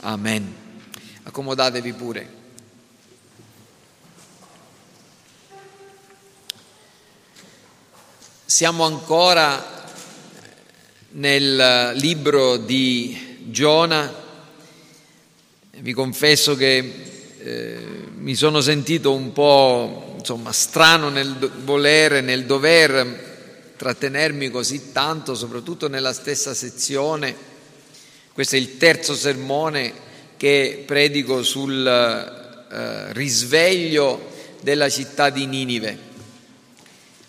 Amen. Accomodatevi pure. Siamo ancora nel libro di Giona. Vi confesso che eh, mi sono sentito un po' insomma, strano nel volere, nel dover trattenermi così tanto, soprattutto nella stessa sezione. Questo è il terzo sermone che predico sul eh, risveglio della città di Ninive.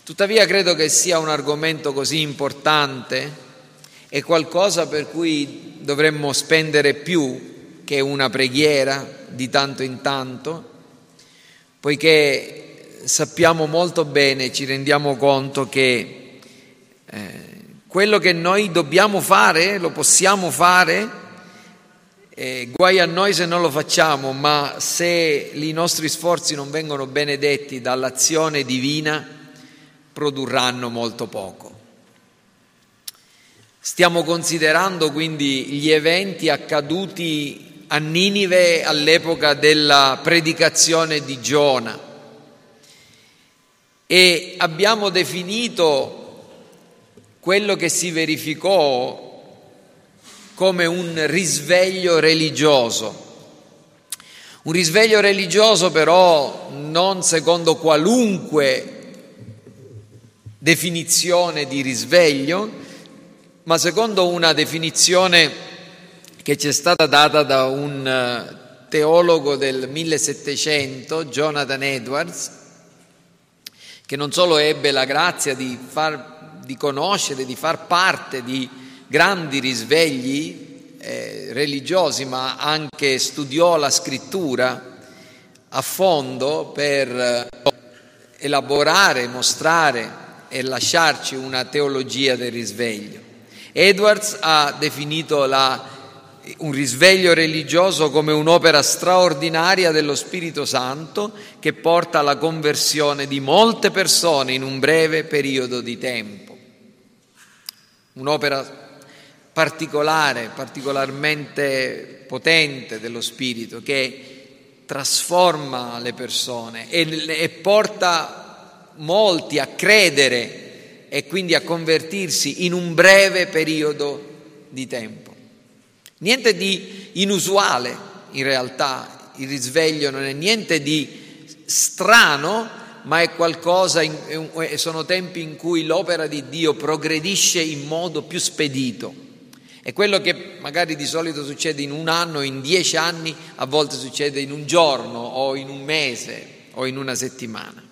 Tuttavia credo che sia un argomento così importante e qualcosa per cui dovremmo spendere più che una preghiera di tanto in tanto, poiché sappiamo molto bene, ci rendiamo conto che eh, quello che noi dobbiamo fare, lo possiamo fare, eh, guai a noi se non lo facciamo, ma se i nostri sforzi non vengono benedetti dall'azione divina, produrranno molto poco. Stiamo considerando quindi gli eventi accaduti a Ninive all'epoca della predicazione di Giona e abbiamo definito quello che si verificò come un risveglio religioso. Un risveglio religioso però non secondo qualunque definizione di risveglio, ma secondo una definizione che ci è stata data da un eh, teologo del 1700, Jonathan Edwards, che non solo ebbe la grazia di, far, di conoscere, di far parte di grandi risvegli eh, religiosi, ma anche studiò la scrittura a fondo per eh, elaborare, mostrare e lasciarci una teologia del risveglio. Edwards ha definito la, un risveglio religioso come un'opera straordinaria dello Spirito Santo che porta alla conversione di molte persone in un breve periodo di tempo. Un'opera particolare, particolarmente potente dello Spirito che trasforma le persone e, e porta molti a credere e quindi a convertirsi in un breve periodo di tempo. Niente di inusuale in realtà, il risveglio non è niente di strano, ma è qualcosa, sono tempi in cui l'opera di Dio progredisce in modo più spedito. E quello che magari di solito succede in un anno, in dieci anni, a volte succede in un giorno o in un mese o in una settimana.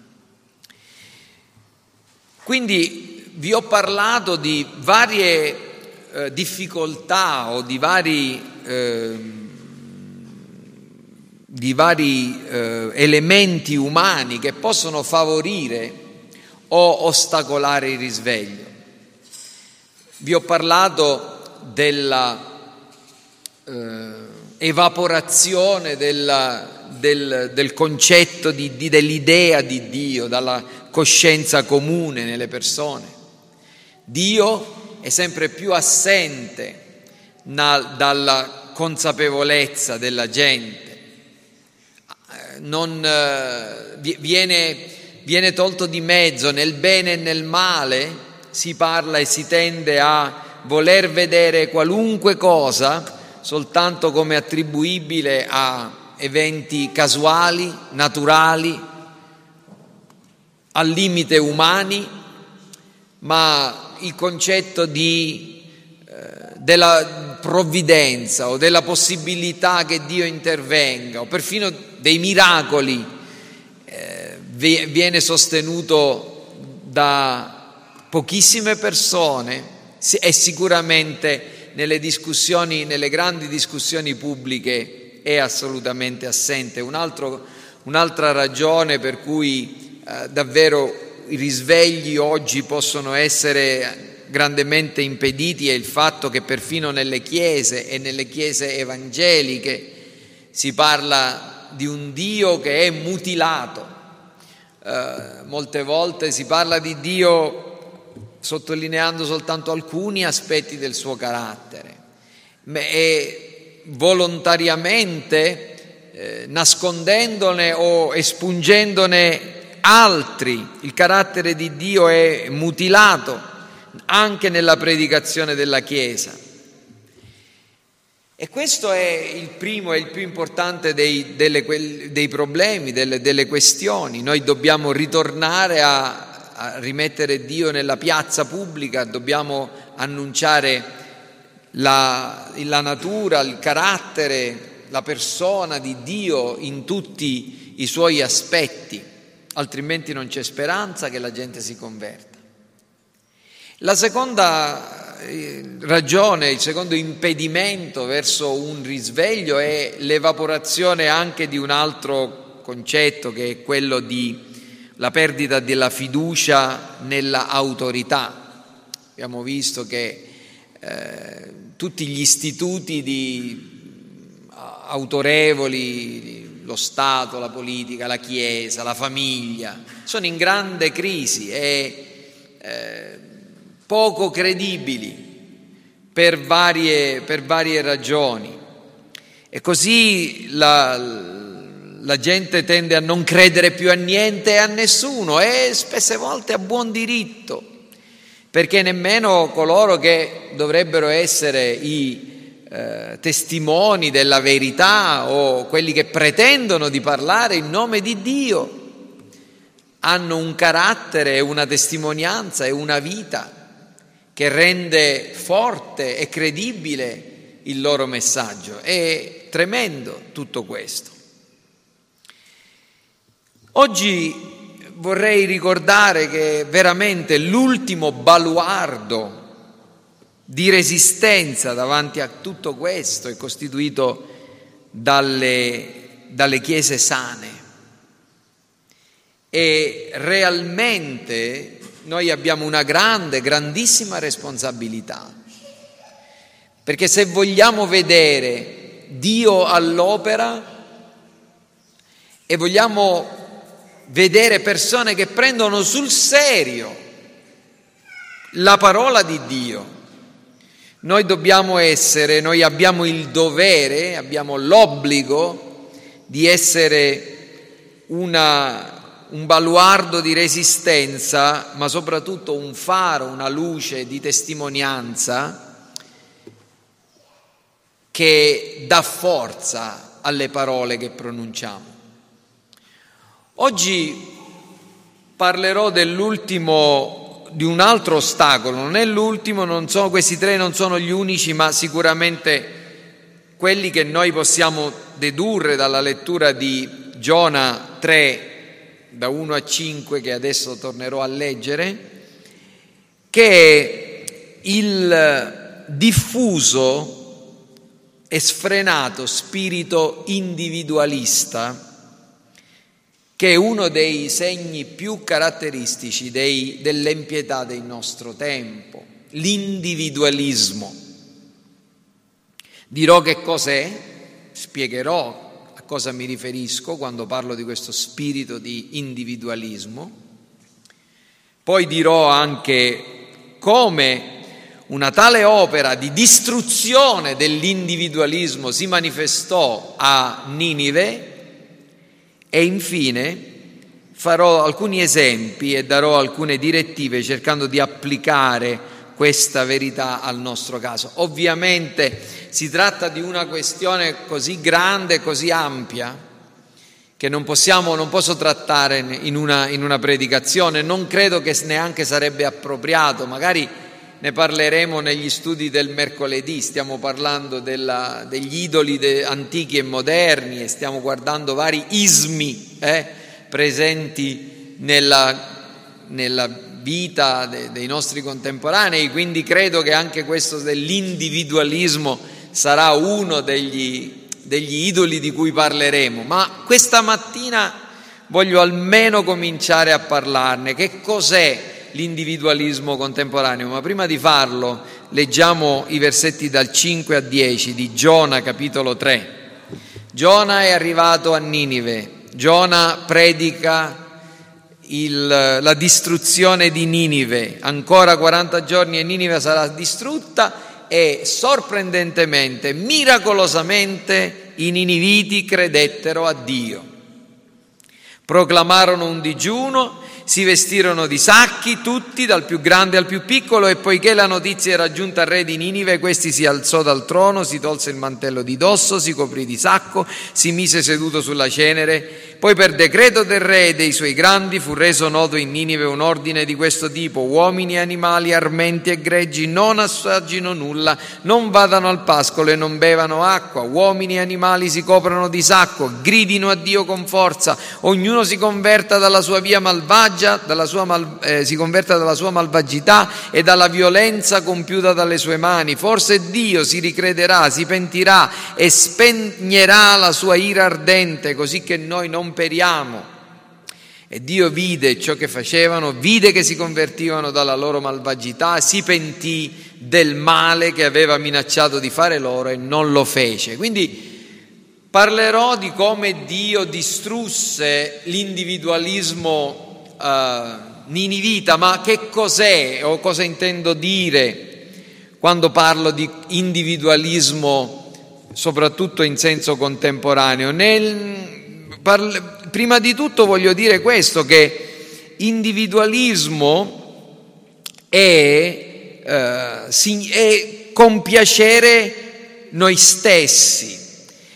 Quindi vi ho parlato di varie eh, difficoltà o di vari, eh, di vari eh, elementi umani che possono favorire o ostacolare il risveglio. Vi ho parlato della eh, evaporazione della, del, del, concetto di, di, dell'idea di Dio, dalla coscienza comune nelle persone. Dio è sempre più assente dalla consapevolezza della gente, non, eh, viene, viene tolto di mezzo nel bene e nel male, si parla e si tende a voler vedere qualunque cosa soltanto come attribuibile a eventi casuali, naturali, al limite umani, ma il concetto di, eh, della provvidenza o della possibilità che Dio intervenga o perfino dei miracoli eh, viene sostenuto da pochissime persone e sicuramente nelle discussioni, nelle grandi discussioni pubbliche è assolutamente assente. Un altro, un'altra ragione per cui eh, davvero i risvegli oggi possono essere grandemente impediti è il fatto che perfino nelle chiese e nelle chiese evangeliche si parla di un Dio che è mutilato. Eh, molte volte si parla di Dio sottolineando soltanto alcuni aspetti del suo carattere. E volontariamente, eh, nascondendone o espungendone altri. Il carattere di Dio è mutilato anche nella predicazione della Chiesa. E questo è il primo e il più importante dei, delle, dei problemi, delle, delle, questioni. Noi dobbiamo ritornare a, a rimettere Dio nella piazza pubblica, dobbiamo annunciare la, la natura, il carattere, la persona di Dio in tutti i suoi aspetti, altrimenti non c'è speranza che la gente si converta. La seconda ragione, il secondo impedimento verso un risveglio è l'evaporazione anche di un altro concetto che è quello di la perdita della fiducia nella autorità. Abbiamo visto che eh, tutti gli istituti di, autorevoli, lo Stato, la politica, la Chiesa, la famiglia, sono in grande crisi e eh, poco credibili per varie, per varie ragioni. E così la, la gente tende a non credere più a niente e a nessuno e spesse volte a buon diritto, perché nemmeno coloro che dovrebbero essere i eh, testimoni della verità o quelli che pretendono di parlare in nome di Dio hanno un carattere, una testimonianza e una vita che rende forte e credibile il loro messaggio. È tremendo tutto questo. Oggi vorrei ricordare che veramente l'ultimo baluardo di resistenza davanti a tutto questo è costituito dalle, dalle chiese sane. E realmente noi abbiamo una grande, grandissima responsabilità. Perché se vogliamo vedere Dio all'opera e vogliamo vedere persone che prendono sul serio la parola di Dio, noi dobbiamo essere, noi abbiamo il dovere, abbiamo l'obbligo di essere una un baluardo di resistenza, ma soprattutto un faro, una luce di testimonianza che dà forza alle parole che pronunciamo. Oggi parlerò dell'ultimo, di un altro ostacolo, non è l'ultimo, non sono, questi tre non sono gli unici, ma sicuramente quelli che noi possiamo dedurre dalla lettura di Giona 3, da 1 a 5 che adesso tornerò a leggere, che è il diffuso e sfrenato spirito individualista che è uno dei segni più caratteristici dei, dell'empietà del nostro tempo, l'individualismo. Dirò che cos'è, spiegherò cosa mi riferisco quando parlo di questo spirito di individualismo. Poi dirò anche come una tale opera di distruzione dell'individualismo si manifestò a Ninive e infine farò alcuni esempi e darò alcune direttive cercando di applicare questa verità al nostro caso. Ovviamente si tratta di una questione così grande, così ampia, che non, possiamo, non posso trattare in una, in una predicazione, non credo che neanche sarebbe appropriato, magari ne parleremo negli studi del mercoledì, stiamo parlando della, degli idoli de, antichi e moderni e stiamo guardando vari ismi eh, presenti nella, nella vita de, dei nostri contemporanei, quindi credo che anche questo dell'individualismo sarà uno degli, degli idoli di cui parleremo, ma questa mattina voglio almeno cominciare a parlarne. Che cos'è l'individualismo contemporaneo? Ma prima di farlo leggiamo i versetti dal 5 a 10 di Giona capitolo 3. Giona è arrivato a Ninive, Giona predica il, la distruzione di Ninive. Ancora 40 giorni e Ninive sarà distrutta e sorprendentemente, miracolosamente, i niniviti credettero a Dio. Proclamarono un digiuno si vestirono di sacchi tutti, dal più grande al più piccolo, e poiché la notizia era giunta al re di Ninive, questi si alzò dal trono, si tolse il mantello di dosso, si coprì di sacco, si mise seduto sulla cenere. Poi per decreto del re e dei suoi grandi fu reso noto in Ninive un ordine di questo tipo, uomini e animali, armenti e greggi, non assaggino nulla, non vadano al pascolo e non bevano acqua, uomini e animali si coprano di sacco, gridino a Dio con forza, ognuno si converta dalla sua via malvagia, mal, eh, si converta dalla sua malvagità e dalla violenza compiuta dalle sue mani. Forse Dio si ricrederà, si pentirà e spegnerà la sua ira ardente, così che noi non periamo. E Dio vide ciò che facevano, vide che si convertivano dalla loro malvagità, si pentì del male che aveva minacciato di fare loro e non lo fece. Quindi parlerò di come Dio distrusse l'individualismo uh, ninivita, ma che cos'è o cosa intendo dire quando parlo di individualismo, soprattutto in senso contemporaneo? Nel, parla, prima di tutto voglio dire questo, che individualismo è, uh, è compiacere noi stessi.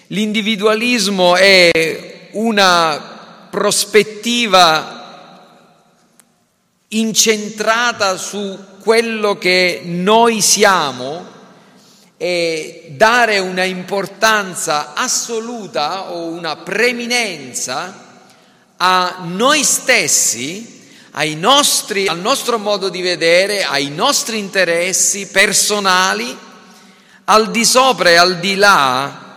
L'individualismo è una prospettiva incentrata su quello che noi siamo e dare una importanza assoluta o una preminenza a noi stessi, nostri, al nostro modo di vedere, ai nostri interessi personali, al di sopra e al di là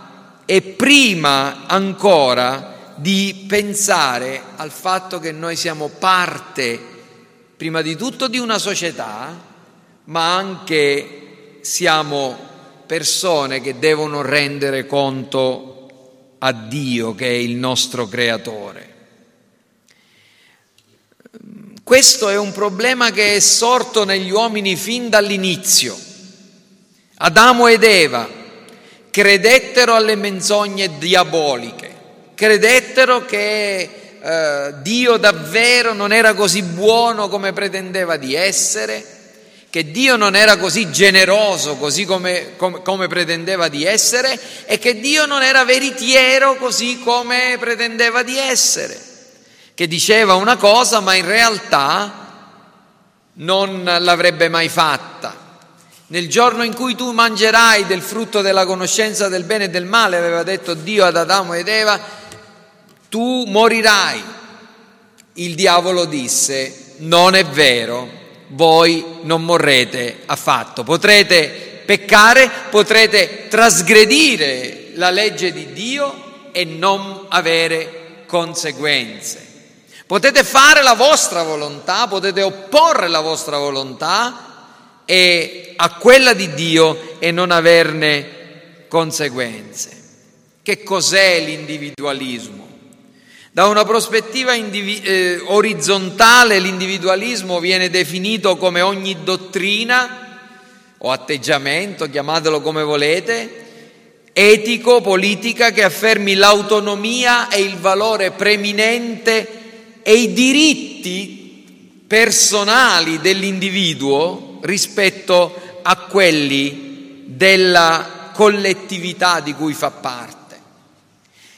e prima ancora di pensare al fatto che noi siamo parte prima di tutto di una società, ma anche siamo persone che devono rendere conto a Dio che è il nostro creatore. Questo è un problema che è sorto negli uomini fin dall'inizio. Adamo ed Eva credettero alle menzogne diaboliche, credettero che eh, Dio davvero non era così buono come pretendeva di essere, che Dio non era così generoso così come, come, come pretendeva di essere? E che Dio non era veritiero così come pretendeva di essere, che diceva una cosa ma in realtà non l'avrebbe mai fatta. Nel giorno in cui tu mangerai del frutto della conoscenza del bene e del male, aveva detto Dio ad Adamo ed Eva, tu morirai. Il diavolo disse, non è vero, voi non morrete affatto. Potrete peccare, potrete trasgredire la legge di Dio e non avere conseguenze. Potete fare la vostra volontà, potete opporre la vostra volontà e a quella di Dio e non averne conseguenze. Che cos'è l'individualismo? Da una prospettiva indivi- eh, orizzontale l'individualismo viene definito come ogni dottrina o atteggiamento, chiamatelo come volete, etico, politica che affermi l'autonomia e il valore preminente e i diritti personali dell'individuo rispetto a quelli della collettività di cui fa parte.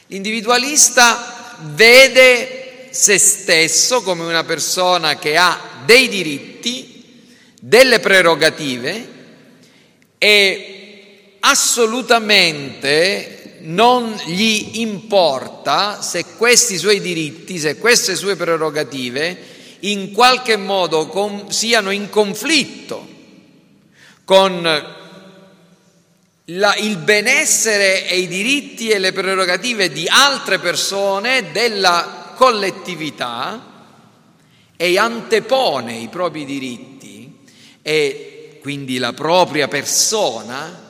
L'individualista vede se stesso come una persona che ha dei diritti, delle prerogative e assolutamente non gli importa se questi suoi diritti, se queste sue prerogative in qualche modo con, siano in conflitto con la, il benessere e i diritti e le prerogative di altre persone, della collettività, e antepone i propri diritti e quindi la propria persona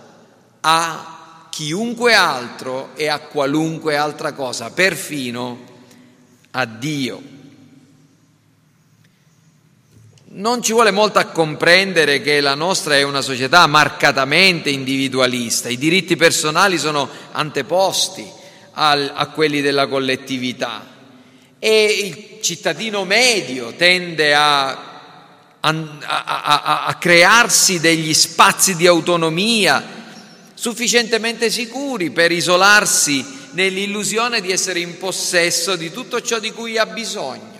a chiunque altro e a qualunque altra cosa, perfino a Dio. Non ci vuole molto a comprendere che la nostra è una società marcatamente individualista, i diritti personali sono anteposti al, a quelli della collettività e il cittadino medio tende a, a, a, a crearsi degli spazi di autonomia sufficientemente sicuri per isolarsi nell'illusione di essere in possesso di tutto ciò di cui ha bisogno.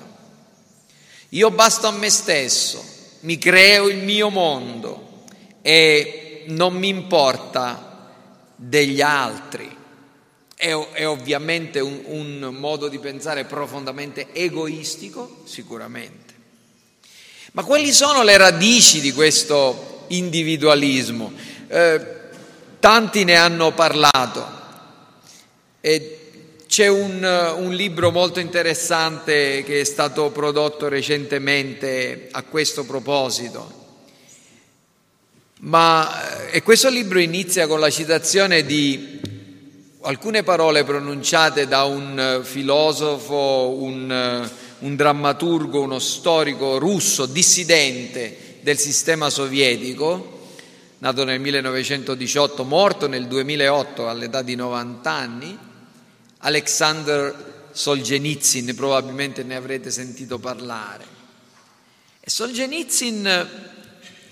Io basto a me stesso, mi creo il mio mondo e non mi importa degli altri. È, è ovviamente un, un modo di pensare profondamente egoistico, sicuramente. Ma quali sono le radici di questo individualismo? Eh, tanti ne hanno parlato. E c'è un, un, libro molto interessante che è stato prodotto recentemente a questo proposito. Ma, e questo libro inizia con la citazione di alcune parole pronunciate da un filosofo, un, un drammaturgo, uno storico russo dissidente del sistema sovietico, nato nel 1918, morto nel 2008 all'età di 90 anni, Alexander Solzhenitsyn, probabilmente ne avrete sentito parlare. E Solzhenitsyn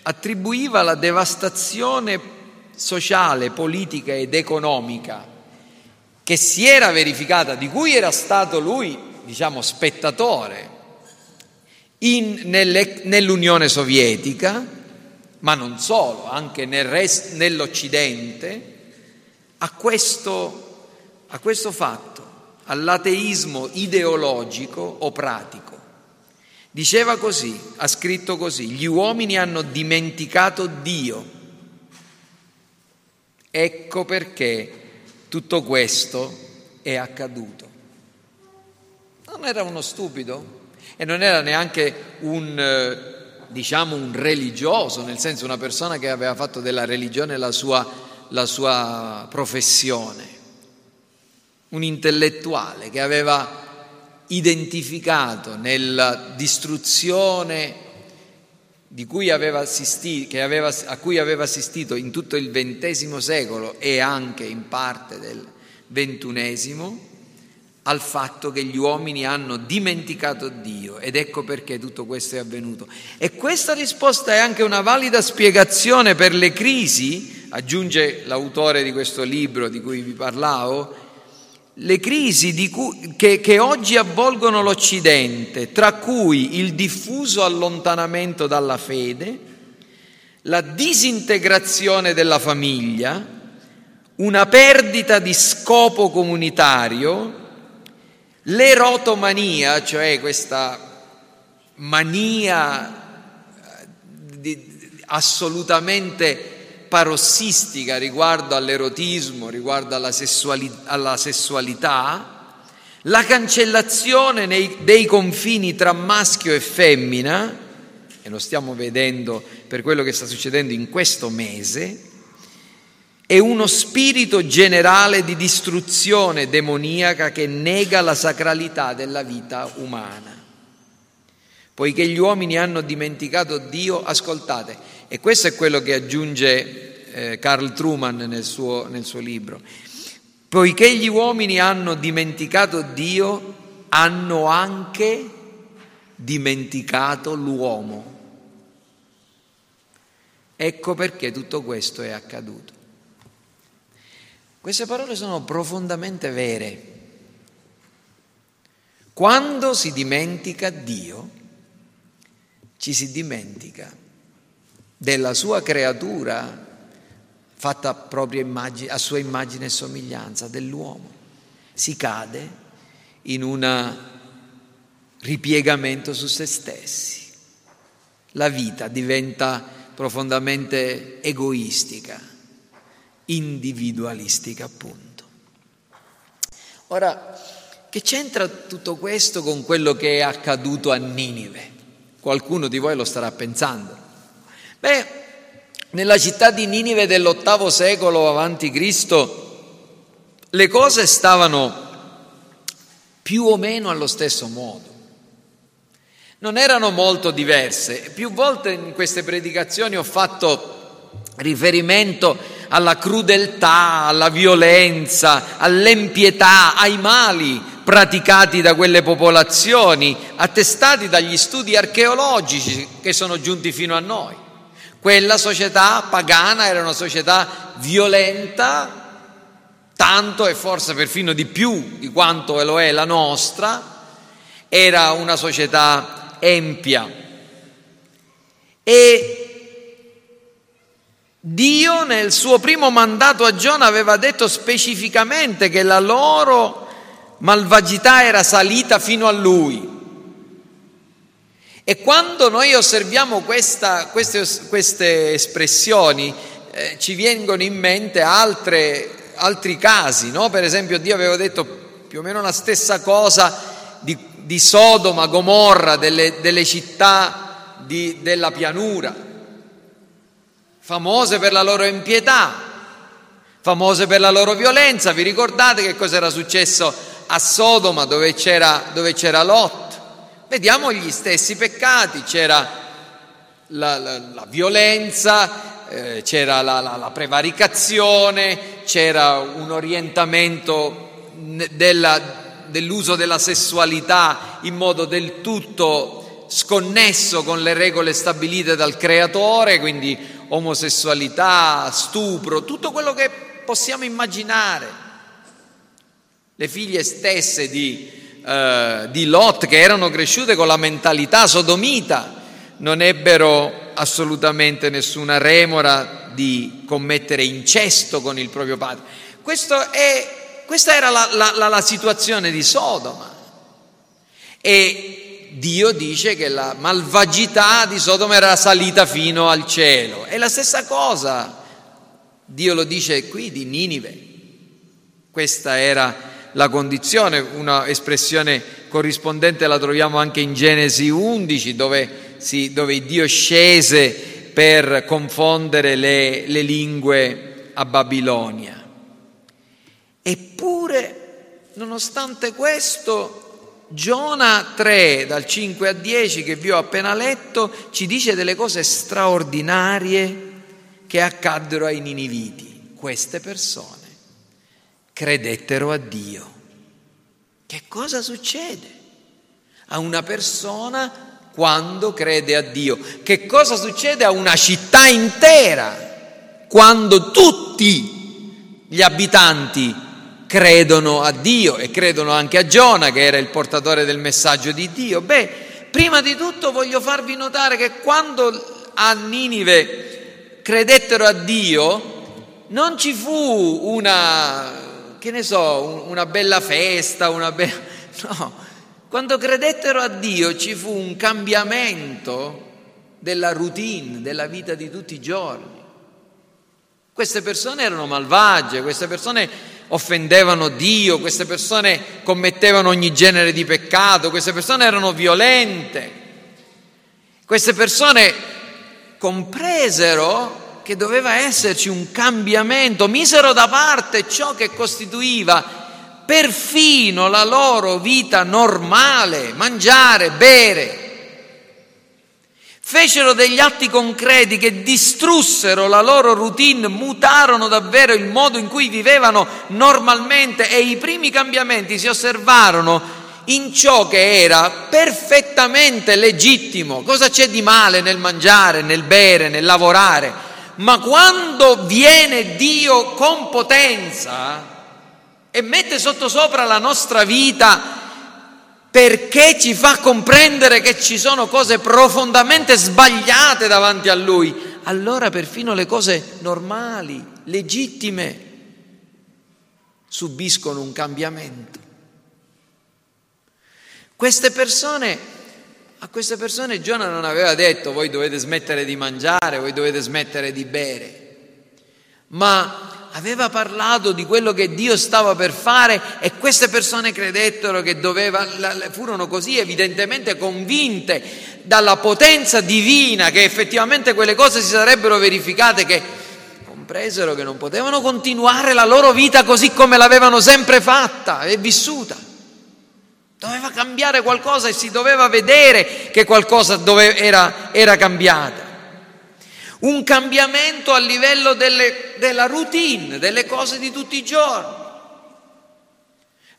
attribuiva la devastazione sociale, politica ed economica che si era verificata, di cui era stato lui, diciamo, spettatore in, nelle, nell'Unione Sovietica, ma non solo, anche nel rest, nell'Occidente, a questo a questo fatto, all'ateismo ideologico o pratico. Diceva così, ha scritto così, gli uomini hanno dimenticato Dio. Ecco perché tutto questo è accaduto. Non era uno stupido e non era neanche un, eh, diciamo, un religioso, nel senso una persona che aveva fatto della religione la sua, la sua professione un intellettuale che aveva identificato nella distruzione cui aveva a cui aveva assistito in tutto il XX secolo e anche in parte del XXI, al fatto che gli uomini hanno dimenticato Dio ed ecco perché tutto questo è avvenuto. E questa risposta è anche una valida spiegazione per le crisi, aggiunge l'autore di questo libro di cui vi parlavo, le crisi cui, che, che oggi avvolgono l'Occidente, tra cui il diffuso allontanamento dalla fede, la disintegrazione della famiglia, una perdita di scopo comunitario, l'erotomania, cioè questa mania di, assolutamente parossistica riguardo all'erotismo, riguardo alla, sessuali- alla sessualità, la cancellazione nei, dei confini tra maschio e femmina, e lo stiamo vedendo per quello che sta succedendo in questo mese, e uno spirito generale di distruzione demoniaca che nega la sacralità della vita umana. Poiché gli uomini hanno dimenticato Dio, ascoltate, e questo è quello che aggiunge eh, Carl Truman nel suo, nel suo libro. Poiché gli uomini hanno dimenticato Dio, hanno anche dimenticato l'uomo. Ecco perché tutto questo è accaduto. Queste parole sono profondamente vere. Quando si dimentica Dio, ci si dimentica della sua creatura fatta a, immagine, a sua immagine e somiglianza dell'uomo. Si cade in un ripiegamento su se stessi. La vita diventa profondamente egoistica, individualistica appunto. Ora, che c'entra tutto questo con quello che è accaduto a Ninive? Qualcuno di voi lo starà pensando. Beh, nella città di Ninive dell'ottavo secolo Cristo le cose stavano più o meno allo stesso modo. non erano molto diverse. Più volte in queste predicazioni ho fatto riferimento alla crudeltà, alla violenza, all'empietà, ai mali praticati da quelle popolazioni, attestati dagli studi archeologici che sono giunti fino a noi. Quella società pagana era una società violenta, tanto e forse perfino di più di quanto lo è la nostra, era una società empia. E Dio nel suo primo mandato a Giona aveva detto specificamente che la loro malvagità era salita fino a lui. E quando noi osserviamo questa, queste, queste, espressioni, eh, ci vengono in mente altre, altri casi, no? Per esempio Dio aveva detto più o meno la stessa cosa di, di Sodoma, Gomorra, delle, delle città di, della pianura famose per la loro impietà, famose per la loro violenza. Vi ricordate che cosa era successo a Sodoma dove c'era, dove c'era Lot? Vediamo gli stessi peccati, c'era la, la, la violenza, eh, c'era la, la, prevaricazione, c'era un orientamento della, dell'uso della sessualità in modo del tutto sconnesso con le regole stabilite dal creatore, quindi omosessualità, stupro, tutto quello che possiamo immaginare. Le figlie stesse di, eh, di Lot, che erano cresciute con la mentalità sodomita, non ebbero assolutamente nessuna remora di commettere incesto con il proprio padre. È, questa era la, la, la situazione di Sodoma. E Dio dice che la malvagità di Sodoma era salita fino al cielo. È la stessa cosa. Dio lo dice qui di Ninive. Questa era la condizione, una espressione corrispondente la troviamo anche in Genesi 11 dove, si, dove Dio scese per confondere le, le lingue a Babilonia. Eppure, nonostante questo, Giona 3, dal 5 a 10, che vi ho appena letto, ci dice delle cose straordinarie che accaddero ai niniviti. Queste persone credettero a Dio. Che cosa succede a una persona quando crede a Dio? Che cosa succede a una città intera quando tutti gli abitanti credono a Dio e credono anche a Giona che era il portatore del messaggio di Dio. Beh, prima di tutto voglio farvi notare che quando a Ninive credettero a Dio non ci fu una, che ne so, una bella festa, una bella... No, quando credettero a Dio ci fu un cambiamento della routine, della vita di tutti i giorni. Queste persone erano malvagie, queste persone offendevano Dio, queste persone commettevano ogni genere di peccato, queste persone erano violente, queste persone compresero che doveva esserci un cambiamento, misero da parte ciò che costituiva perfino la loro vita normale, mangiare, bere, fecero degli atti concreti che distrussero la loro routine, mutarono davvero il modo in cui vivevano normalmente e i primi cambiamenti si osservarono in ciò che era perfettamente legittimo. Cosa c'è di male nel mangiare, nel bere, nel lavorare? Ma quando viene Dio con potenza e mette sottosopra la nostra vita, perché ci fa comprendere che ci sono cose profondamente sbagliate davanti a Lui, allora perfino le cose normali, legittime, subiscono un cambiamento. Queste persone, a queste persone Giona non aveva detto voi dovete smettere di mangiare, voi dovete smettere di bere, ma aveva parlato di quello che Dio stava per fare e queste persone credettero che doveva, furono così evidentemente convinte dalla potenza divina che effettivamente quelle cose si sarebbero verificate che compresero che non potevano continuare la loro vita così come l'avevano sempre fatta e vissuta. Doveva cambiare qualcosa e si doveva vedere che qualcosa dove era, era cambiata. Un cambiamento a livello delle, della routine, delle cose di tutti i giorni.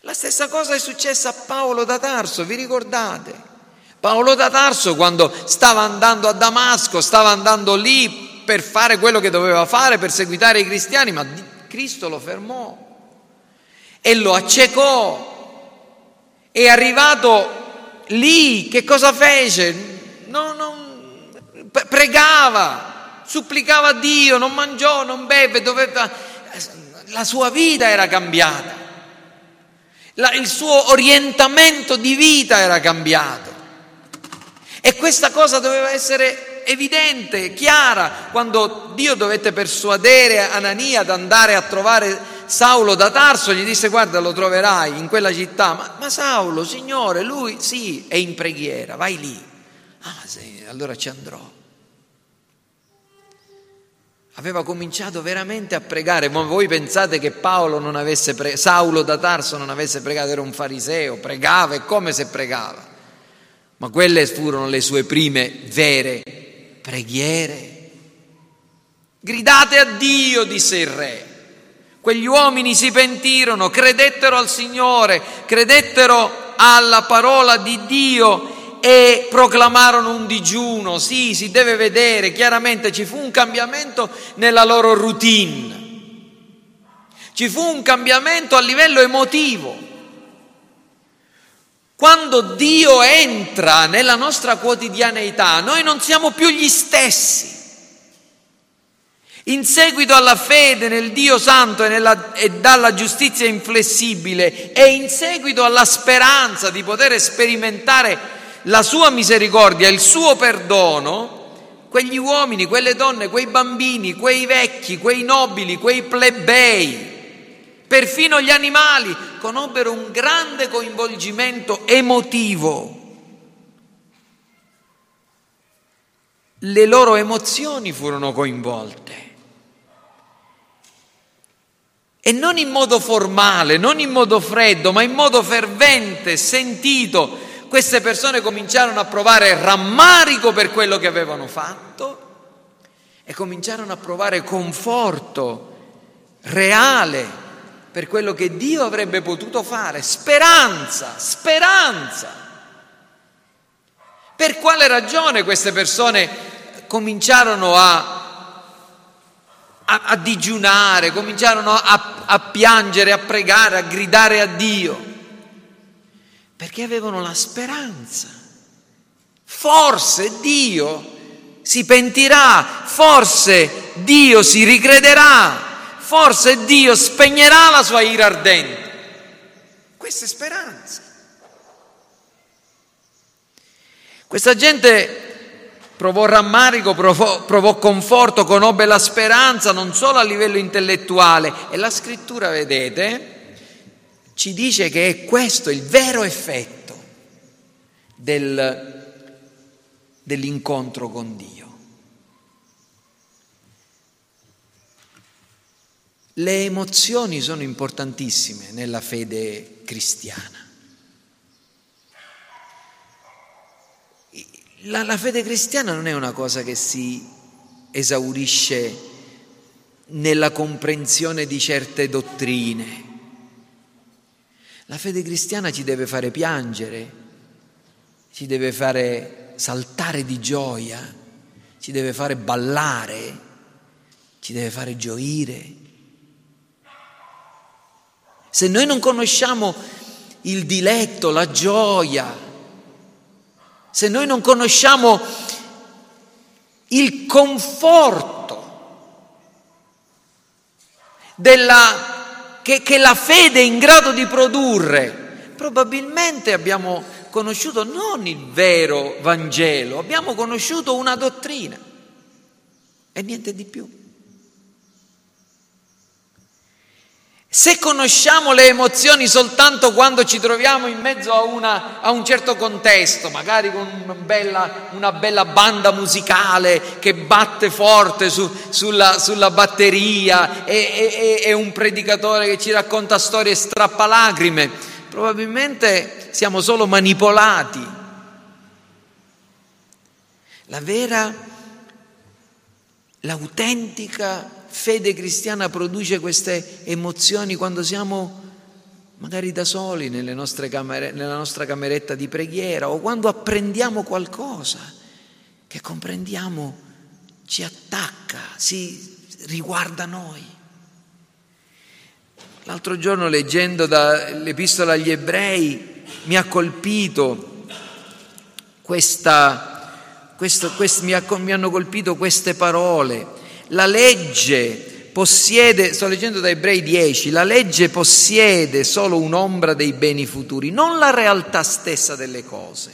La stessa cosa è successa a Paolo da Tarso, vi ricordate? Paolo da Tarso quando stava andando a Damasco, stava andando lì per fare quello che doveva fare, per seguitare i cristiani, ma Cristo lo fermò e lo accecò è arrivato lì, che cosa fece? Non, non, pregava, supplicava a Dio, non mangiò, non beve, doveva, la sua vita era cambiata, la, il suo orientamento di vita era cambiato. E questa cosa doveva essere evidente, chiara, quando Dio dovette persuadere Anania ad andare a trovare Saulo da Tarso gli disse guarda lo troverai in quella città, ma, ma Saulo, Signore, lui sì, è in preghiera, vai lì. Ah sì, allora ci andrò. Aveva cominciato veramente a pregare, ma voi pensate che Paolo non avesse pre- Saulo da Tarso non avesse pregato, era un fariseo, pregava e come se pregava. Ma quelle furono le sue prime vere preghiere. Gridate a Dio, disse il re. Quegli uomini si pentirono, credettero al Signore, credettero alla parola di Dio e proclamarono un digiuno. Sì, si deve vedere, chiaramente ci fu un cambiamento nella loro routine. Ci fu un cambiamento a livello emotivo. Quando Dio entra nella nostra quotidianeità, noi non siamo più gli stessi. In seguito alla fede nel Dio Santo e, nella, e, dalla giustizia inflessibile e in seguito alla speranza di poter sperimentare la sua misericordia, il suo perdono, quegli uomini, quelle donne, quei bambini, quei vecchi, quei nobili, quei plebei, perfino gli animali, conobbero un grande coinvolgimento emotivo. Le loro emozioni furono coinvolte. E non in modo formale, non in modo freddo, ma in modo fervente, sentito, queste persone cominciarono a provare rammarico per quello che avevano fatto e cominciarono a provare conforto reale per quello che Dio avrebbe potuto fare, speranza, speranza. Per quale ragione queste persone cominciarono a a, a digiunare, cominciarono a, a piangere, a pregare, a gridare a Dio, perché avevano la speranza. Forse Dio si pentirà, forse Dio si ricrederà, forse Dio spegnerà la sua ira ardente. Questa è speranza. Questa gente Provò rammarico, provò, provò, conforto, conobbe la speranza non solo a livello intellettuale. E la scrittura, vedete, ci dice che è questo il vero effetto del, dell'incontro con Dio. Le emozioni sono importantissime nella fede cristiana. La, la fede cristiana non è una cosa che si esaurisce nella comprensione di certe dottrine. La fede cristiana ci deve fare piangere, ci deve fare saltare di gioia, ci deve fare ballare, ci deve fare gioire. Se noi non conosciamo il diletto, la gioia, se noi non conosciamo il conforto della, che, che la fede è in grado di produrre, probabilmente abbiamo conosciuto non il vero Vangelo, abbiamo conosciuto una dottrina e niente di più. Se conosciamo le emozioni soltanto quando ci troviamo in mezzo a, una, a un certo contesto, magari con una bella, una bella banda musicale che batte forte su, sulla, sulla, batteria e, e, e un predicatore che ci racconta storie strappalacrime, probabilmente siamo solo manipolati. La vera, l'autentica fede cristiana produce queste emozioni quando siamo magari da soli camere, nella nostra cameretta di preghiera o quando apprendiamo qualcosa che comprendiamo ci attacca, si riguarda noi. L'altro giorno leggendo dall'Epistola agli Ebrei mi ha colpito questa, questo, quest, mi, ha, mi hanno colpito queste parole. La legge possiede, sto leggendo da Ebrei 10, la legge possiede solo un'ombra dei beni futuri, non la realtà stessa delle cose.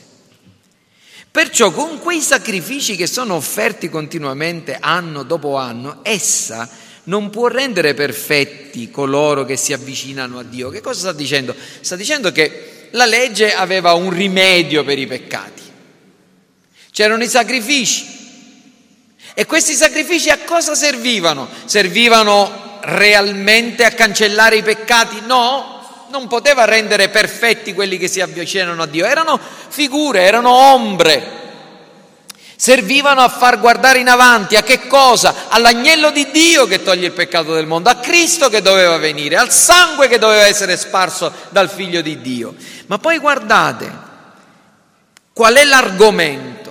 Perciò con quei sacrifici che sono offerti continuamente anno dopo anno, essa non può rendere perfetti coloro che si avvicinano a Dio. Che cosa sta dicendo? Sta dicendo che la legge aveva un rimedio per i peccati. C'erano i sacrifici, e questi sacrifici a cosa servivano? Servivano realmente a cancellare i peccati? No, non poteva rendere perfetti quelli che si avvicinano a Dio, erano figure, erano ombre. Servivano a far guardare in avanti a che cosa? All'agnello di Dio che toglie il peccato del mondo, a Cristo che doveva venire, al sangue che doveva essere sparso dal figlio di Dio. Ma poi guardate, qual è l'argomento?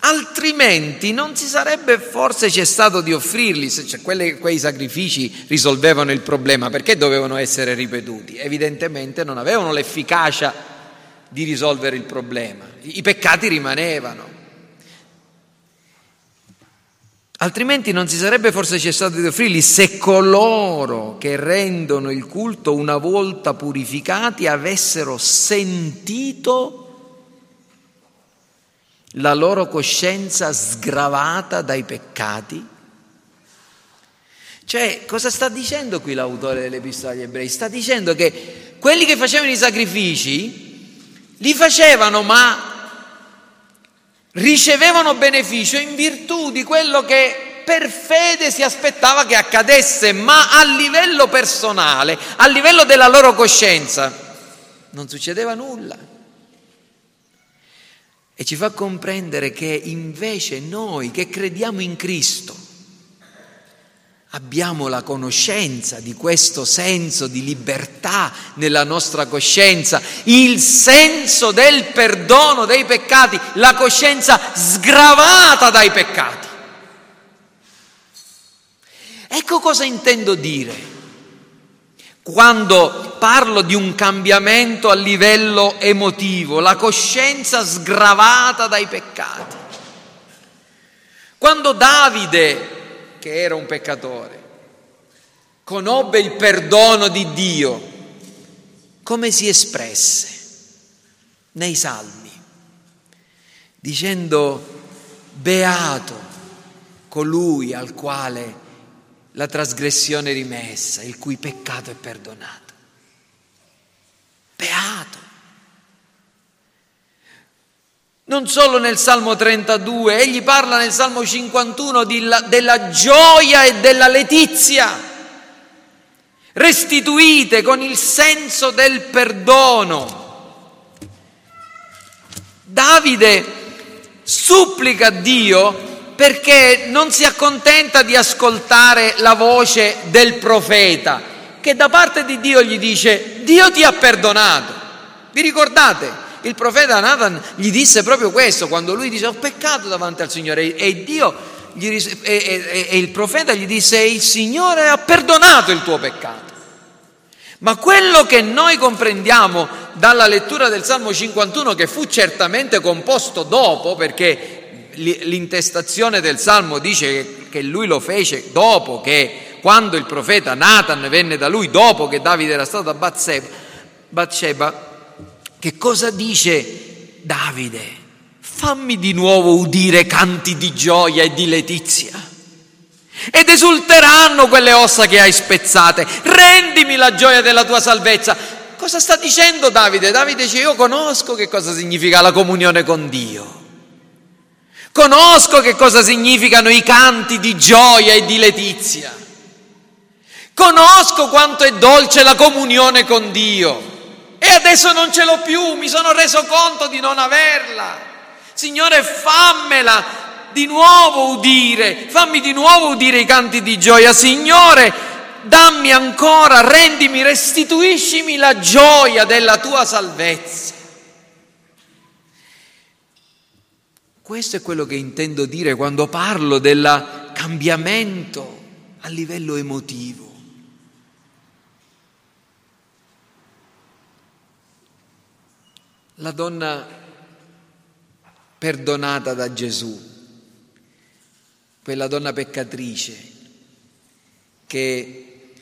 Altrimenti non si sarebbe forse cessato di offrirli, cioè, quelle, quei sacrifici risolvevano il problema, perché dovevano essere ripetuti? Evidentemente non avevano l'efficacia di risolvere il problema, i peccati rimanevano. Altrimenti non si sarebbe forse cessato di offrirli se coloro che rendono il culto una volta purificati avessero sentito la loro coscienza sgravata dai peccati? Cioè, cosa sta dicendo qui l'autore dell'Epistola agli Ebrei? Sta dicendo che quelli che facevano i sacrifici li facevano ma ricevevano beneficio in virtù di quello che per fede si aspettava che accadesse, ma a livello personale, a livello della loro coscienza, non succedeva nulla. E ci fa comprendere che invece noi che crediamo in Cristo abbiamo la conoscenza di questo senso di libertà nella nostra coscienza, il senso del perdono dei peccati, la coscienza sgravata dai peccati. Ecco cosa intendo dire quando parlo di un cambiamento a livello emotivo, la coscienza sgravata dai peccati. Quando Davide, che era un peccatore, conobbe il perdono di Dio, come si espresse nei salmi, dicendo, beato colui al quale la trasgressione rimessa, il cui peccato è perdonato. Beato. Non solo nel Salmo 32, egli parla nel Salmo 51 la, della gioia e della letizia, restituite con il senso del perdono. Davide supplica a Dio perché non si accontenta di ascoltare la voce del profeta, che da parte di Dio gli dice, Dio ti ha perdonato. Vi ricordate? Il profeta Nathan gli disse proprio questo, quando lui dice ho peccato davanti al Signore e Dio gli, e, e, e il profeta gli disse il Signore ha perdonato il tuo peccato. Ma quello che noi comprendiamo dalla lettura del Salmo 51, che fu certamente composto dopo, perché l'intestazione del Salmo dice che lui lo fece dopo che, quando il profeta Nathan venne da lui, dopo che Davide era stato a Bathsheba, che cosa dice Davide? Fammi di nuovo udire canti di gioia e di letizia. Ed esulteranno quelle ossa che hai spezzate. Rendimi la gioia della tua salvezza. Cosa sta dicendo Davide? Davide dice io conosco che cosa significa la comunione con Dio. Conosco che cosa significano i canti di gioia e di letizia. Conosco quanto è dolce la comunione con Dio. E adesso non ce l'ho più, mi sono reso conto di non averla. Signore, fammela di nuovo udire, fammi di nuovo udire i canti di gioia. Signore, dammi ancora, rendimi, restituiscimi la gioia della tua salvezza. Questo è quello che intendo dire quando parlo del cambiamento a livello emotivo. La donna perdonata da Gesù quella donna peccatrice che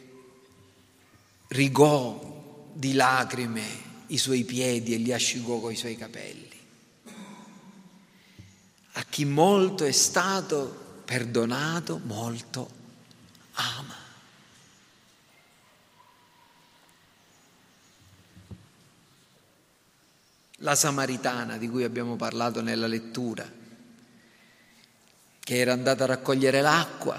rigò di lacrime i suoi piedi e li asciugò coi suoi capelli. A chi molto è stato perdonato, molto ama. La Samaritana di cui abbiamo parlato nella lettura che era andata a raccogliere l'acqua,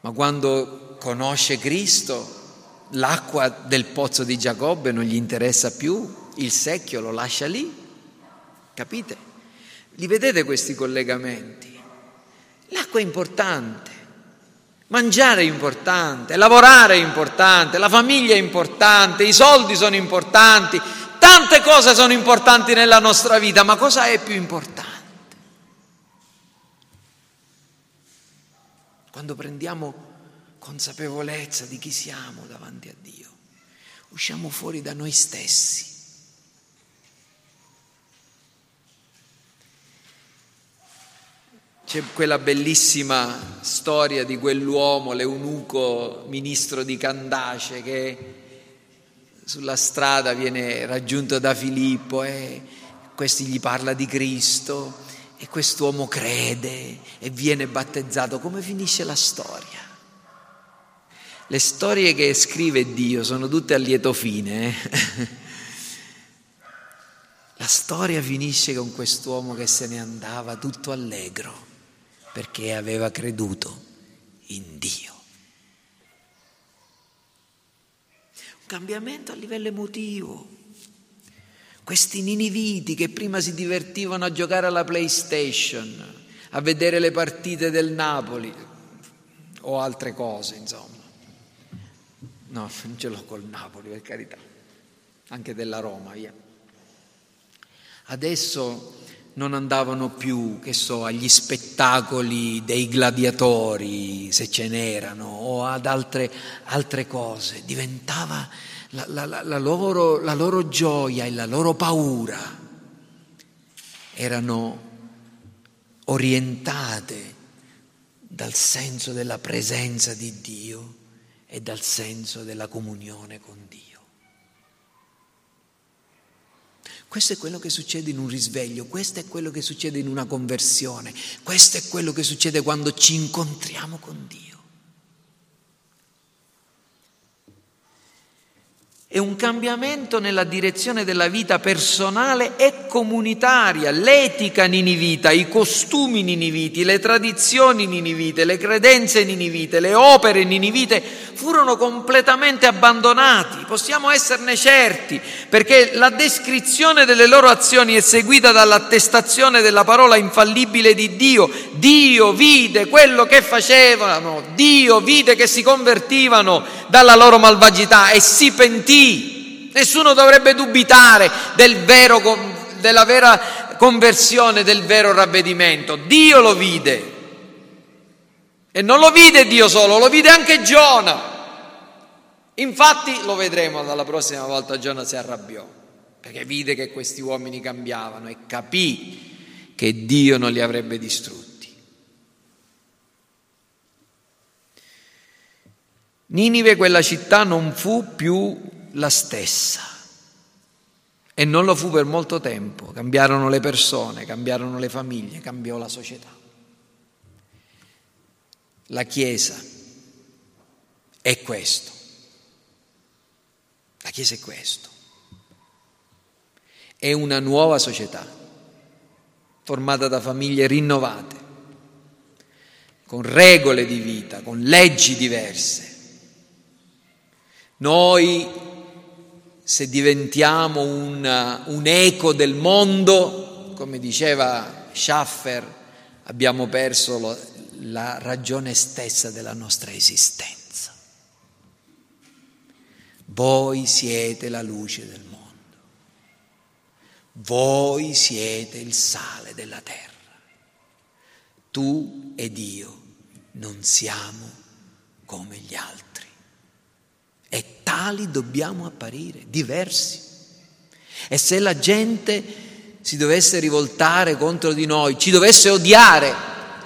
ma quando conosce Cristo, l'acqua del pozzo di Giacobbe non gli interessa più, il secchio lo lascia lì. Capite? Li vedete questi collegamenti? L'acqua è importante, mangiare è importante, lavorare è importante, la famiglia è importante, i soldi sono importanti, tante cose sono importanti nella nostra vita, ma cosa è più importante? quando prendiamo consapevolezza di chi siamo davanti a Dio, usciamo fuori da noi stessi. C'è quella bellissima storia di quell'uomo, l'eunuco ministro di Candace, che sulla strada viene raggiunto da Filippo e questi gli parla di Cristo e quest'uomo crede e viene battezzato. Come finisce la storia? Le storie che scrive Dio sono tutte a lieto fine. Eh? La storia finisce con quest'uomo che se ne andava tutto allegro perché aveva creduto in Dio. Un cambiamento a livello emotivo. Questi niniviti che prima si divertivano a giocare alla PlayStation, a vedere le partite del Napoli o altre cose, insomma. No, non ce l'ho col Napoli, per carità, anche della Roma, via. Adesso non andavano più, che so, agli spettacoli dei gladiatori, se ce n'erano, o ad altre, altre cose. Diventava la, la, la, loro, la loro gioia e la loro paura erano orientate dal senso della presenza di Dio e dal senso della comunione con Dio. Questo è quello che succede in un risveglio, questo è quello che succede in una conversione, questo è quello che succede quando ci incontriamo con Dio. È un cambiamento nella direzione della vita personale e comunitaria, l'etica ninivita, i costumi niniviti, le tradizioni ninivite, le credenze ninivite, le opere ninivite furono completamente abbandonati. Possiamo esserne certi, perché la descrizione delle loro azioni è seguita dall'attestazione della parola infallibile di Dio. Dio vide quello che facevano, Dio vide che si convertivano dalla loro malvagità e si Nessuno dovrebbe dubitare del vero, della vera conversione, del vero ravvedimento. Dio lo vide. E non lo vide Dio solo, lo vide anche Giona. Infatti lo vedremo dalla prossima volta, Giona si arrabbiò, perché vide che questi uomini cambiavano e capì che Dio non li avrebbe distrutti. Ninive, quella città, non fu più la stessa. E non lo fu per molto tempo, cambiarono le persone, cambiarono le famiglie, cambiò la società. La Chiesa è questo. La Chiesa è questo. È una nuova società, formata da famiglie rinnovate, con regole di vita, con leggi diverse. Noi se diventiamo un, un eco del mondo, come diceva Schaffer, abbiamo perso lo, la ragione stessa della nostra esistenza. Voi siete la luce del mondo, voi siete il sale della terra. Tu ed io non siamo come gli altri. E tali dobbiamo apparire, diversi. E se la gente si dovesse rivoltare contro di noi, ci dovesse odiare,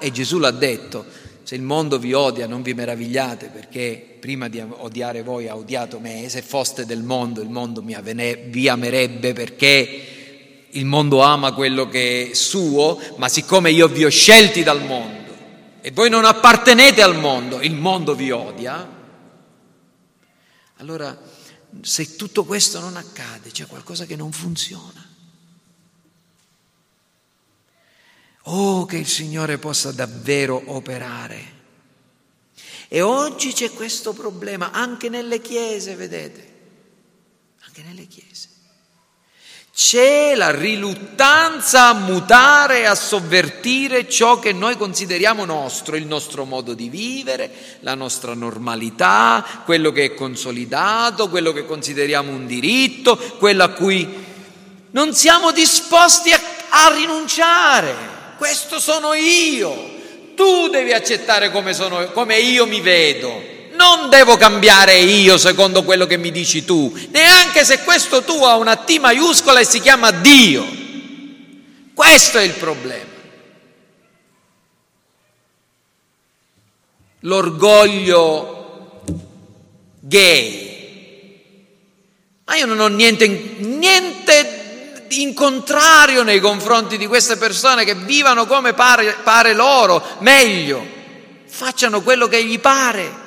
e Gesù l'ha detto, se il mondo vi odia non vi meravigliate perché prima di odiare voi ha odiato me, se foste del mondo il mondo vi amerebbe perché il mondo ama quello che è suo, ma siccome io vi ho scelti dal mondo e voi non appartenete al mondo, il mondo vi odia, allora, se tutto questo non accade, c'è qualcosa che non funziona. Oh, che il Signore possa davvero operare. E oggi c'è questo problema anche nelle chiese, vedete? Anche nelle chiese c'è la riluttanza a mutare a sovvertire ciò che noi consideriamo nostro, il nostro modo di vivere, la nostra normalità, quello che è consolidato, quello che consideriamo un diritto, quello a cui non siamo disposti a, a rinunciare. Questo sono io. Tu devi accettare come, sono, come io mi vedo. Non devo cambiare io secondo quello che mi dici tu, neanche se questo tu ha una T maiuscola e si chiama Dio. Questo è il problema. L'orgoglio gay. Ma io non ho niente, niente in contrario nei confronti di queste persone che vivano come pare, pare loro, meglio, facciano quello che gli pare.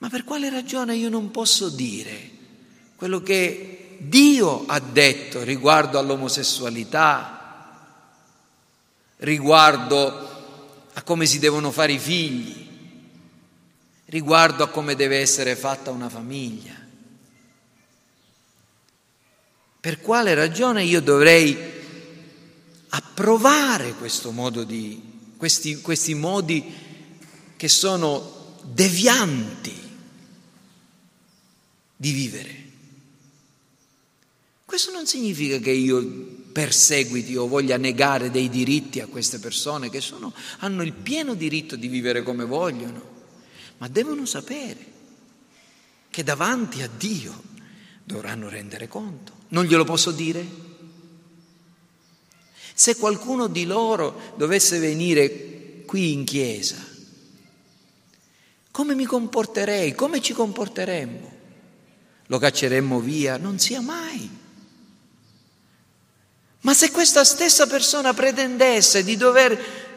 Ma per quale ragione io non posso dire quello che Dio ha detto riguardo all'omosessualità, riguardo a come si devono fare i figli, riguardo a come deve essere fatta una famiglia? Per quale ragione io dovrei approvare questo modo di, questi, questi modi che sono devianti di vivere. Questo non significa che io perseguiti o voglia negare dei diritti a queste persone che sono, hanno il pieno diritto di vivere come vogliono, ma devono sapere che davanti a Dio dovranno rendere conto. Non glielo posso dire? Se qualcuno di loro dovesse venire qui in chiesa, come mi comporterei? Come ci comporteremmo? Lo cacceremmo via, non sia mai. Ma se questa stessa persona pretendesse di dover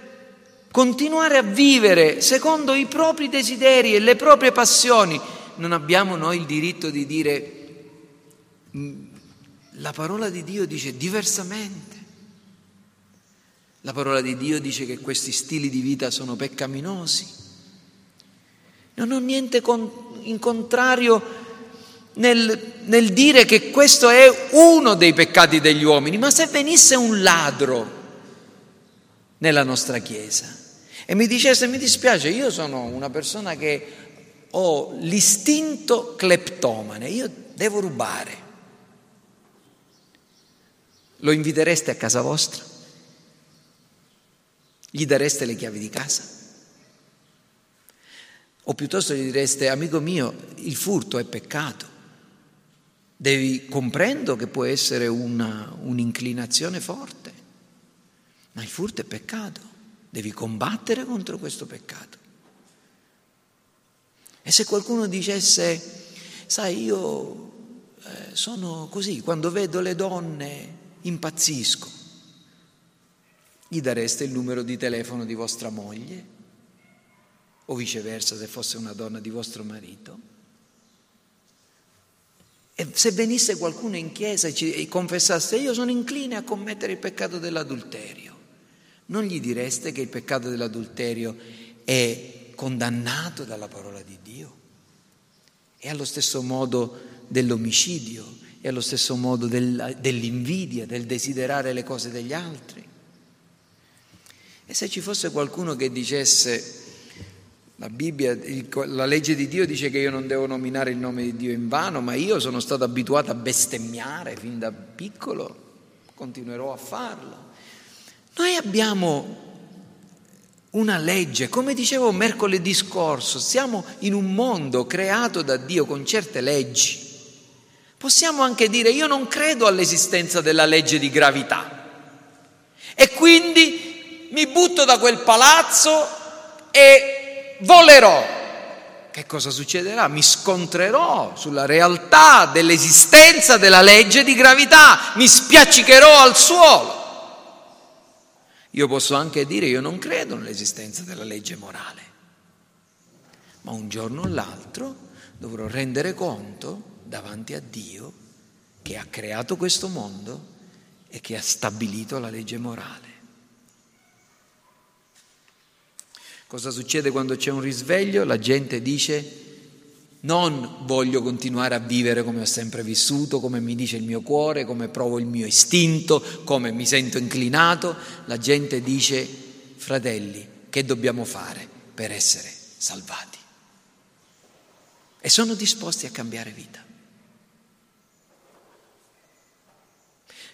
continuare a vivere secondo i propri desideri e le proprie passioni, non abbiamo noi il diritto di dire, mm, la parola di Dio dice diversamente. La parola di Dio dice che questi stili di vita sono peccaminosi. Non ho niente in contrario nel, nel dire che questo è uno dei peccati degli uomini, ma se venisse un ladro nella nostra Chiesa e mi dicesse mi dispiace, io sono una persona che ho l'istinto cleptomane, io devo rubare, lo invitereste a casa vostra? Gli dareste le chiavi di casa? O piuttosto gli direste, amico mio, il furto è peccato. Devi, comprendo che può essere una, un'inclinazione forte, ma il furto è peccato, devi combattere contro questo peccato. E se qualcuno dicesse, sai, io eh, sono così, quando vedo le donne impazzisco, gli dareste il numero di telefono di vostra moglie o viceversa se fosse una donna di vostro marito? E se venisse qualcuno in chiesa e, ci, e confessasse io sono incline a commettere il peccato dell'adulterio, non gli direste che il peccato dell'adulterio è condannato dalla parola di Dio? è allo stesso modo dell'omicidio, è allo stesso modo del, dell'invidia, del desiderare le cose degli altri. E se ci fosse qualcuno che dicesse, la Bibbia, la legge di Dio dice che io non devo nominare il nome di Dio in vano, ma io sono stato abituato a bestemmiare fin da piccolo, continuerò a farlo. Noi abbiamo una legge, come dicevo mercoledì scorso, siamo in un mondo creato da Dio con certe leggi. Possiamo anche dire io non credo all'esistenza della legge di gravità e quindi mi butto da quel palazzo e volerò. Che cosa succederà? Mi scontrerò sulla realtà dell'esistenza della legge di gravità, mi spiaccicherò al suolo. Io posso anche dire io non credo nell'esistenza della legge morale, ma un giorno o l'altro dovrò rendere conto davanti a Dio che ha creato questo mondo e che ha stabilito la legge morale. Cosa succede quando c'è un risveglio? La gente dice non voglio continuare a vivere come ho sempre vissuto, come mi dice il mio cuore, come provo il mio istinto, come mi sento inclinato. La gente dice, fratelli, che dobbiamo fare per essere salvati? E sono disposti a cambiare vita.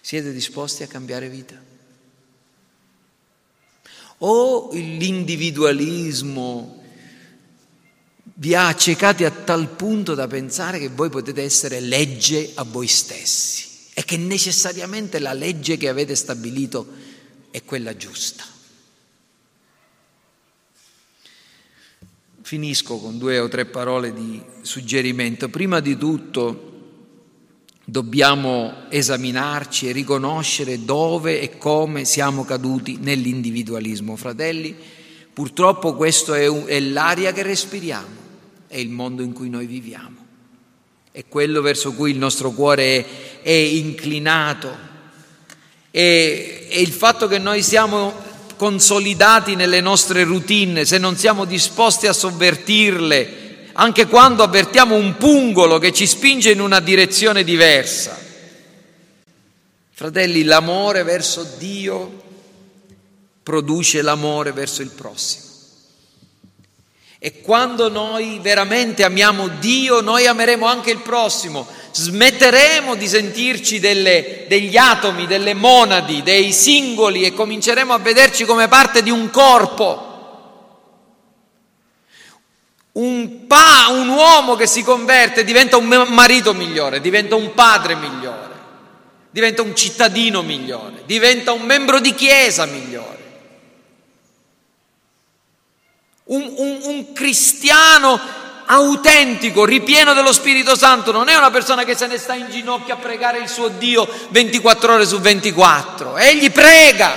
Siete disposti a cambiare vita? O l'individualismo vi ha accecati a tal punto da pensare che voi potete essere legge a voi stessi e che necessariamente la legge che avete stabilito è quella giusta. Finisco con due o tre parole di suggerimento. Prima di tutto dobbiamo esaminarci e riconoscere dove e come siamo caduti nell'individualismo. Fratelli, purtroppo questa è, l'aria che respiriamo è il mondo in cui noi viviamo, è quello verso cui il nostro cuore è, è inclinato, è, è il fatto che noi siamo consolidati nelle nostre routine, se non siamo disposti a sovvertirle, anche quando avvertiamo un pungolo che ci spinge in una direzione diversa. Fratelli, l'amore verso Dio produce l'amore verso il prossimo. E quando noi veramente amiamo Dio, noi ameremo anche il prossimo. Smetteremo di sentirci delle, degli atomi, delle monadi, dei singoli e cominceremo a vederci come parte di un corpo. Un, pa, un uomo che si converte diventa un marito migliore, diventa un padre migliore, diventa un cittadino migliore, diventa un membro di chiesa migliore. Un, un, un cristiano autentico, ripieno dello Spirito Santo, non è una persona che se ne sta in ginocchio a pregare il suo Dio 24 ore su 24. Egli prega,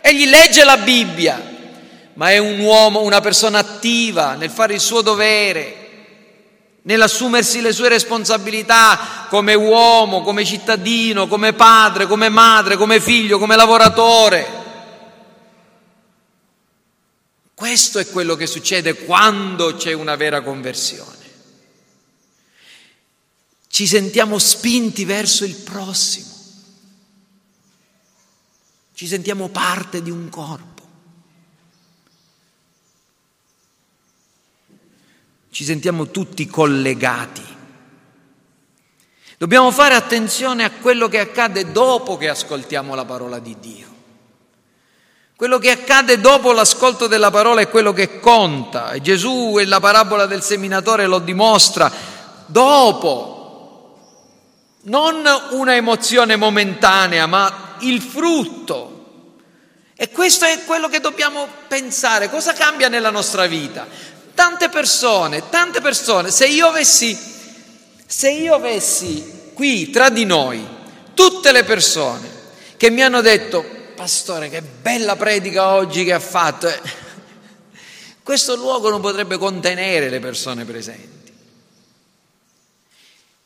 egli legge la Bibbia, ma è un uomo, una persona attiva nel fare il suo dovere, nell'assumersi le sue responsabilità come uomo, come cittadino, come padre, come madre, come figlio, come lavoratore. Questo è quello che succede quando c'è una vera conversione. Ci sentiamo spinti verso il prossimo, ci sentiamo parte di un corpo, ci sentiamo tutti collegati. Dobbiamo fare attenzione a quello che accade dopo che ascoltiamo la parola di Dio. Quello che accade dopo l'ascolto della parola è quello che conta. Gesù e la parabola del seminatore lo dimostra. Dopo, non una emozione momentanea, ma il frutto. E questo è quello che dobbiamo pensare. Cosa cambia nella nostra vita? Tante persone, tante persone, se io avessi, se io avessi qui tra di noi tutte le persone che mi hanno detto pastore, che bella predica oggi che ha fatto. Eh. Questo luogo non potrebbe contenere le persone presenti.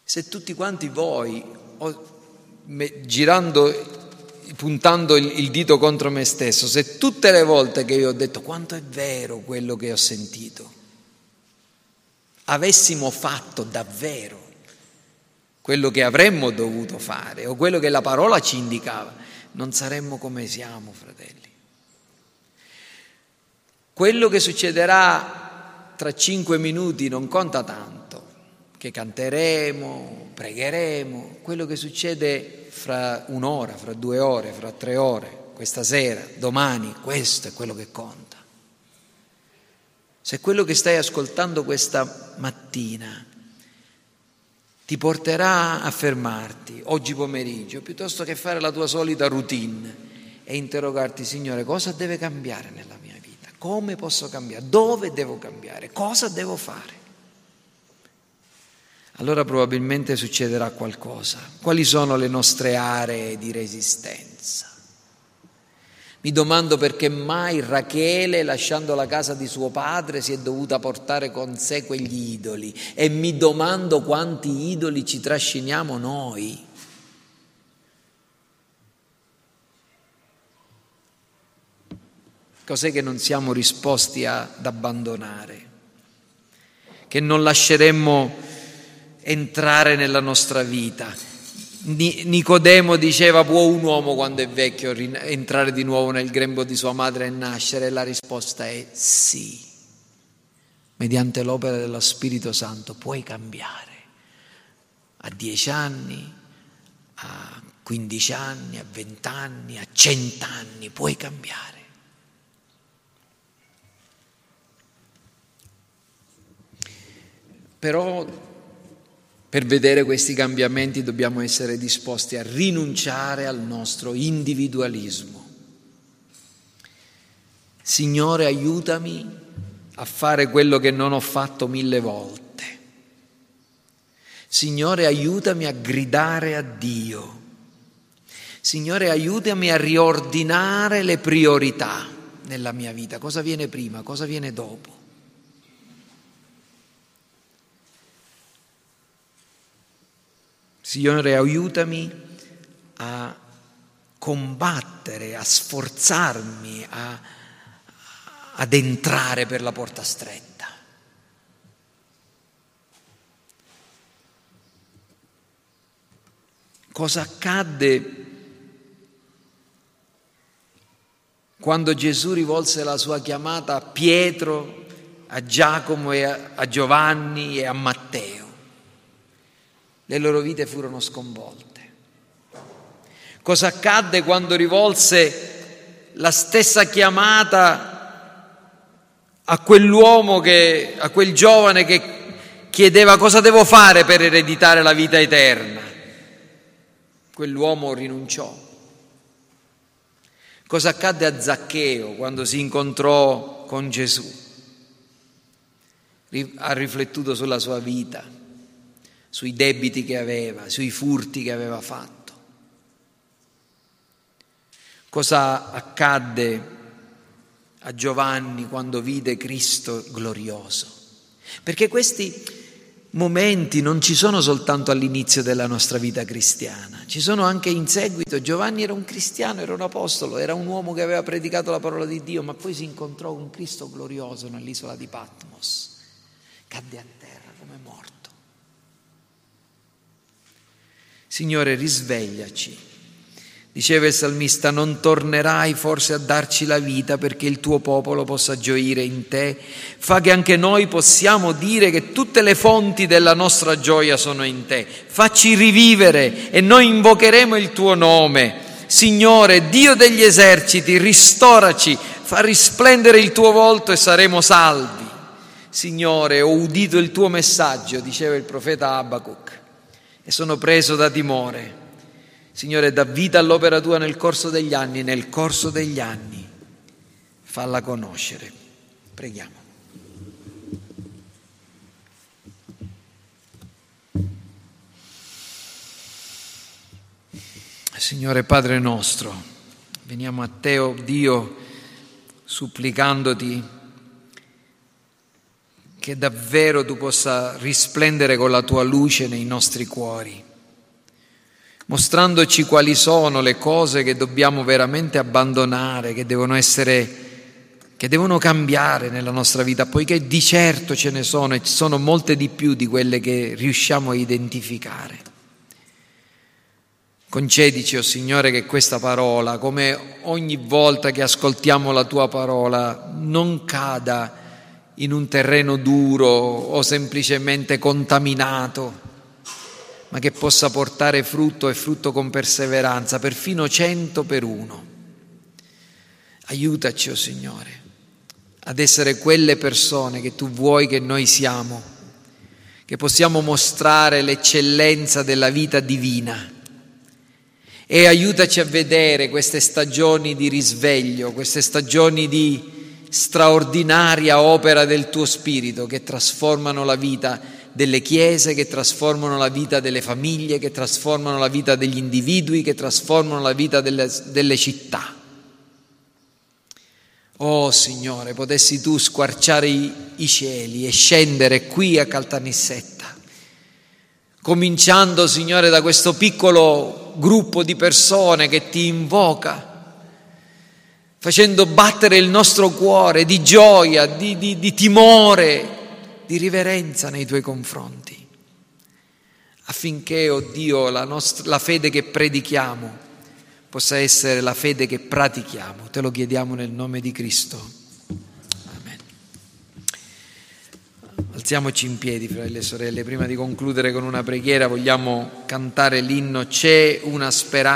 Se tutti quanti voi, girando, puntando il dito contro me stesso, se tutte le volte che io ho detto quanto è vero quello che ho sentito, avessimo fatto davvero quello che avremmo dovuto fare o quello che la parola ci indicava, non saremmo come siamo, fratelli. Quello che succederà tra cinque minuti non conta tanto, che canteremo, pregheremo, quello che succede fra un'ora, fra due ore, fra tre ore, questa sera, domani, questo è quello che conta. Se quello che stai ascoltando questa mattina ti porterà a fermarti oggi pomeriggio, piuttosto che fare la tua solita routine e interrogarti, Signore, cosa deve cambiare nella mia vita? Come posso cambiare? Dove devo cambiare? Cosa devo fare? Allora probabilmente succederà qualcosa. Quali sono le nostre aree di resistenza? Mi domando perché mai Rachele, lasciando la casa di suo padre, si è dovuta portare con sé quegli idoli e mi domando quanti idoli ci trasciniamo noi. Cos'è che non siamo risposti ad abbandonare? Che non lasceremmo entrare nella nostra vita? Nicodemo diceva può un uomo quando è vecchio entrare di nuovo nel grembo di sua madre e nascere? La risposta è sì. Mediante l'opera dello Spirito Santo puoi cambiare. A dieci anni, a quindici anni, a vent'anni, a cent'anni puoi cambiare. Però per vedere questi cambiamenti dobbiamo essere disposti a rinunciare al nostro individualismo. Signore, aiutami a fare quello che non ho fatto mille volte. Signore, aiutami a gridare a Dio. Signore, aiutami a riordinare le priorità nella mia vita. Cosa viene prima, cosa viene dopo? Signore, aiutami a combattere, a sforzarmi, a, ad entrare per la porta stretta. Cosa accadde quando Gesù rivolse la sua chiamata a Pietro, a Giacomo e a Giovanni e a Matteo? Le loro vite furono sconvolte. Cosa accadde quando rivolse la stessa chiamata a quell'uomo, che, a quel giovane che chiedeva cosa devo fare per ereditare la vita eterna? Quell'uomo rinunciò. Cosa accadde a Zaccheo quando si incontrò con Gesù? Ha riflettuto sulla sua vita sui debiti che aveva, sui furti che aveva fatto. Cosa accadde a Giovanni quando vide Cristo glorioso? Perché questi momenti non ci sono soltanto all'inizio della nostra vita cristiana, ci sono anche in seguito. Giovanni era un cristiano, era un apostolo, era un uomo che aveva predicato la parola di Dio, ma poi si incontrò con Cristo glorioso nell'isola di Patmos. Cadde a terra come morto. Signore, risvegliaci. Diceva il salmista, non tornerai forse a darci la vita perché il tuo popolo possa gioire in te. Fa che anche noi possiamo dire che tutte le fonti della nostra gioia sono in te. Facci rivivere e noi invocheremo il tuo nome. Signore, Dio degli eserciti, ristoraci, fa risplendere il tuo volto e saremo salvi. Signore, ho udito il tuo messaggio, diceva il profeta Abacuc e sono preso da timore. Signore, da vita all'opera tua nel corso degli anni, nel corso degli anni, falla conoscere. Preghiamo. Signore Padre nostro, veniamo a te, oh Dio, supplicandoti che davvero tu possa risplendere con la tua luce nei nostri cuori, mostrandoci quali sono le cose che dobbiamo veramente abbandonare, che devono essere che devono cambiare nella nostra vita, poiché di certo ce ne sono e ci sono molte di più di quelle che riusciamo a identificare. Concedici, o oh Signore, che questa parola, come ogni volta che ascoltiamo la tua parola, non cada in un terreno duro o semplicemente contaminato, ma che possa portare frutto e frutto con perseveranza, perfino cento per uno. Aiutaci, o oh Signore ad essere quelle persone che tu vuoi che noi siamo, che possiamo mostrare l'eccellenza della vita divina. E aiutaci a vedere queste stagioni di risveglio, queste stagioni di straordinaria opera del tuo Spirito che trasformano la vita delle chiese, che trasformano la vita delle famiglie, che trasformano la vita degli individui, che trasformano la vita delle, delle città. Oh Signore, potessi tu squarciare i, i cieli e scendere qui a Caltanissetta, cominciando, Signore, da questo piccolo gruppo di persone che ti invoca, facendo battere il nostro cuore di gioia, di, di, di timore, di riverenza nei tuoi confronti, affinché, oh Dio, la, nostra, la fede che predichiamo, possa essere la fede che pratichiamo. Te lo chiediamo nel nome di Cristo. Amen. Alziamoci in piedi, fratelli e sorelle. Prima di concludere con una preghiera vogliamo cantare l'inno C'è una speranza.